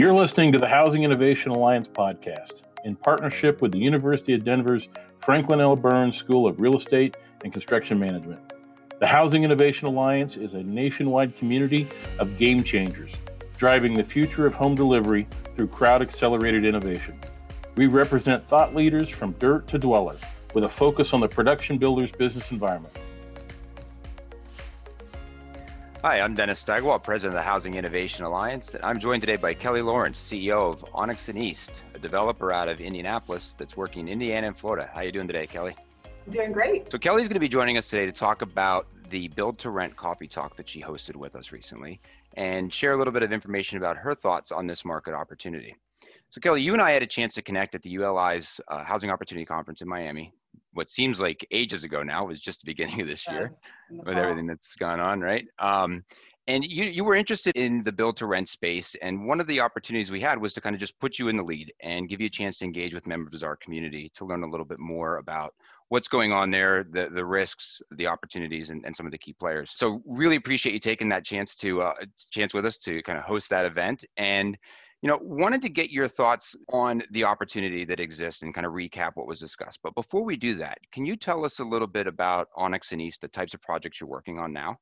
You're listening to the Housing Innovation Alliance podcast in partnership with the University of Denver's Franklin L. Burns School of Real Estate and Construction Management. The Housing Innovation Alliance is a nationwide community of game changers, driving the future of home delivery through crowd accelerated innovation. We represent thought leaders from dirt to dweller with a focus on the production builder's business environment. Hi, I'm Dennis Steigerwald, President of the Housing Innovation Alliance. and I'm joined today by Kelly Lawrence, CEO of Onyx and East, a developer out of Indianapolis that's working in Indiana and Florida. How are you doing today, Kelly? Doing great. So Kelly's going to be joining us today to talk about the build to rent coffee talk that she hosted with us recently and share a little bit of information about her thoughts on this market opportunity. So Kelly, you and I had a chance to connect at the ULI's uh, Housing Opportunity Conference in Miami what seems like ages ago now was just the beginning of this year with everything that's gone on, right? Um, and you you were interested in the build to rent space, and one of the opportunities we had was to kind of just put you in the lead and give you a chance to engage with members of our community to learn a little bit more about what's going on there, the the risks, the opportunities, and, and some of the key players. So really appreciate you taking that chance to uh, chance with us to kind of host that event and you know, wanted to get your thoughts on the opportunity that exists and kind of recap what was discussed. But before we do that, can you tell us a little bit about Onyx and East, the types of projects you're working on now?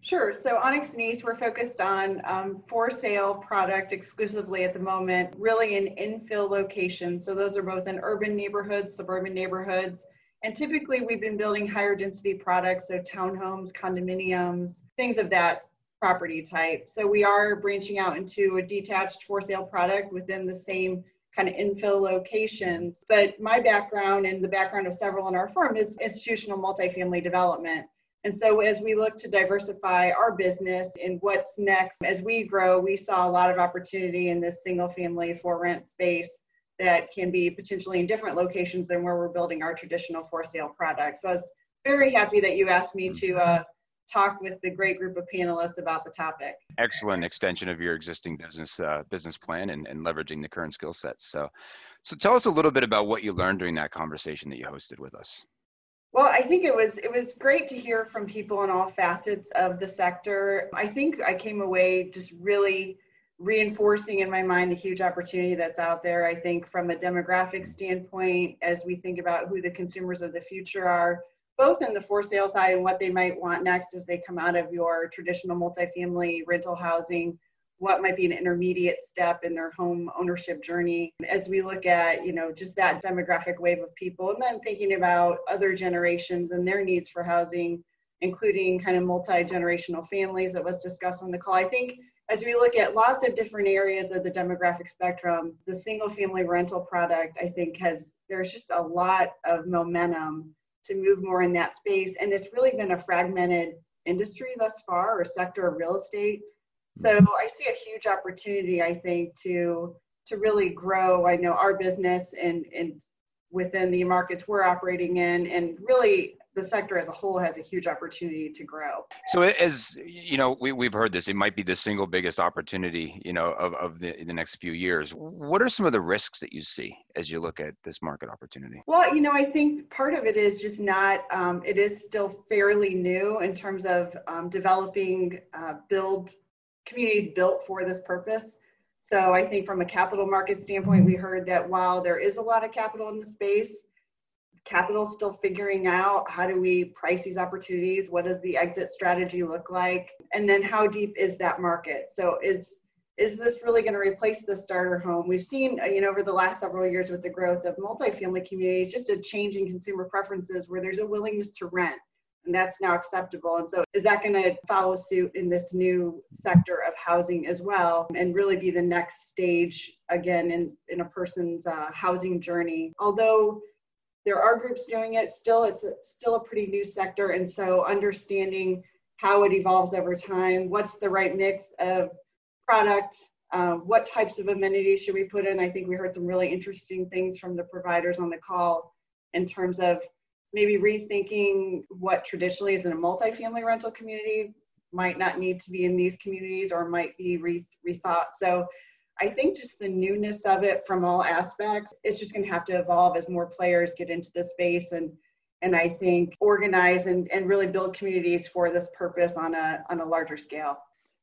Sure. So Onyx and East, we're focused on um, for sale product exclusively at the moment, really in infill locations. So those are both in urban neighborhoods, suburban neighborhoods. And typically we've been building higher density products, so townhomes, condominiums, things of that property type. So we are branching out into a detached for sale product within the same kind of infill locations. But my background and the background of several in our firm is institutional multifamily development. And so as we look to diversify our business and what's next, as we grow, we saw a lot of opportunity in this single family for rent space that can be potentially in different locations than where we're building our traditional for sale products. So I was very happy that you asked me to uh, talk with the great group of panelists about the topic. Excellent extension of your existing business uh, business plan and, and leveraging the current skill sets. So, so tell us a little bit about what you learned during that conversation that you hosted with us. Well, I think it was it was great to hear from people in all facets of the sector. I think I came away just really reinforcing in my mind the huge opportunity that's out there. I think from a demographic standpoint, as we think about who the consumers of the future are, both in the for sale side and what they might want next as they come out of your traditional multifamily rental housing what might be an intermediate step in their home ownership journey. As we look at you know just that demographic wave of people and then thinking about other generations and their needs for housing including kind of multi-generational families that was discussed on the call. I think as we look at lots of different areas of the demographic spectrum the single family rental product i think has there's just a lot of momentum to move more in that space. And it's really been a fragmented industry thus far or sector of real estate. Mm-hmm. So I see a huge opportunity, I think, to to really grow. I know our business and and within the markets we're operating in and really the sector as a whole has a huge opportunity to grow. So as you know, we, we've heard this, it might be the single biggest opportunity, you know, of, of the, the next few years. What are some of the risks that you see as you look at this market opportunity? Well, you know, I think part of it is just not, um, it is still fairly new in terms of um, developing uh, build communities built for this purpose. So I think from a capital market standpoint, we heard that while there is a lot of capital in the space, capital still figuring out how do we price these opportunities? What does the exit strategy look like? And then how deep is that market? So is is this really going to replace the starter home? We've seen uh, you know over the last several years with the growth of multifamily communities just a change in consumer preferences where there's a willingness to rent and that's now acceptable. And so is that going to follow suit in this new sector of housing as well and really be the next stage again in in a person's uh, housing journey? Although there are groups doing it. Still it's a, still a pretty new sector and so understanding how it evolves over time what's the right mix of product um, what types of amenities should we put in? I think we heard some really interesting things from the providers on the call in terms of maybe rethinking what traditionally is in a multifamily rental community might not need to be in these communities or might be re- rethought. So I think just the newness of it from all aspects, it's just going to have to evolve as more players get into the space and and I think organize and, and really build communities for this purpose on a on a larger scale.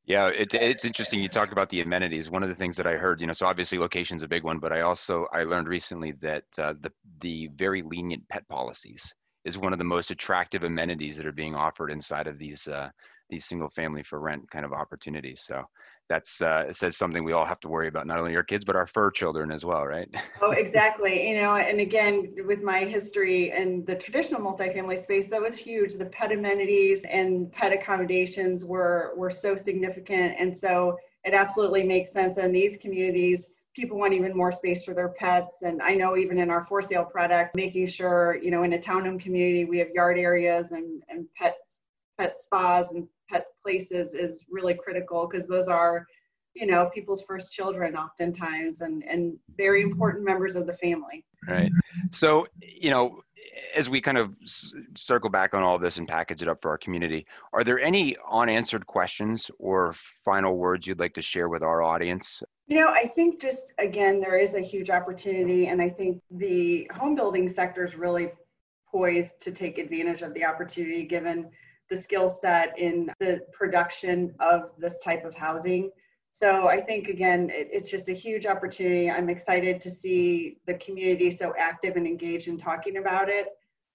Yeah, it, it's interesting. You talk about the amenities. One of the things that I heard, you know, so obviously location's a big one, but I also I learned recently that uh, the the very lenient pet policies is one of the most attractive amenities that are being offered inside of these uh, these single family for rent kind of opportunities. So that's uh, it says something we all have to worry about, not only our kids but our fur children as well, right? oh, exactly. You know, and again, with my history in the traditional multifamily space, that was huge. The pet amenities and pet accommodations were were so significant, and so it absolutely makes sense in these communities people want even more space for their pets. And I know even in our for sale product, making sure, you know, in a townhome community, we have yard areas and, and pets, pet spas and pet places is really critical because those are, you know, people's first children oftentimes and, and very important members of the family. Right. So, you know, as we kind of circle back on all this and package it up for our community, are there any unanswered questions or final words you'd like to share with our audience? You know, I think just again, there is a huge opportunity, and I think the home building sector is really poised to take advantage of the opportunity given the skill set in the production of this type of housing. So I think again, it, it's just a huge opportunity. I'm excited to see the community so active and engaged in talking about it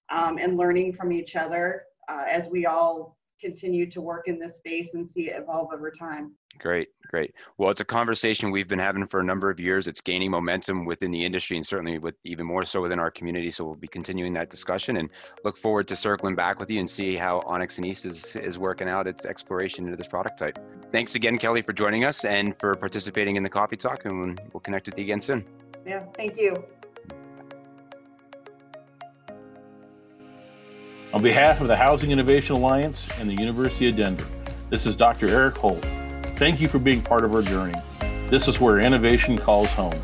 um, and learning from each other uh, as we all continue to work in this space and see it evolve over time. Great, great. Well, it's a conversation we've been having for a number of years. It's gaining momentum within the industry and certainly with even more so within our community. So we'll be continuing that discussion and look forward to circling back with you and see how Onyx and East is, is working out its exploration into this product type. Thanks again, Kelly, for joining us and for participating in the coffee talk. And we'll connect with you again soon. Yeah, thank you. On behalf of the Housing Innovation Alliance and the University of Denver, this is Dr. Eric Holt. Thank you for being part of our journey. This is where innovation calls home.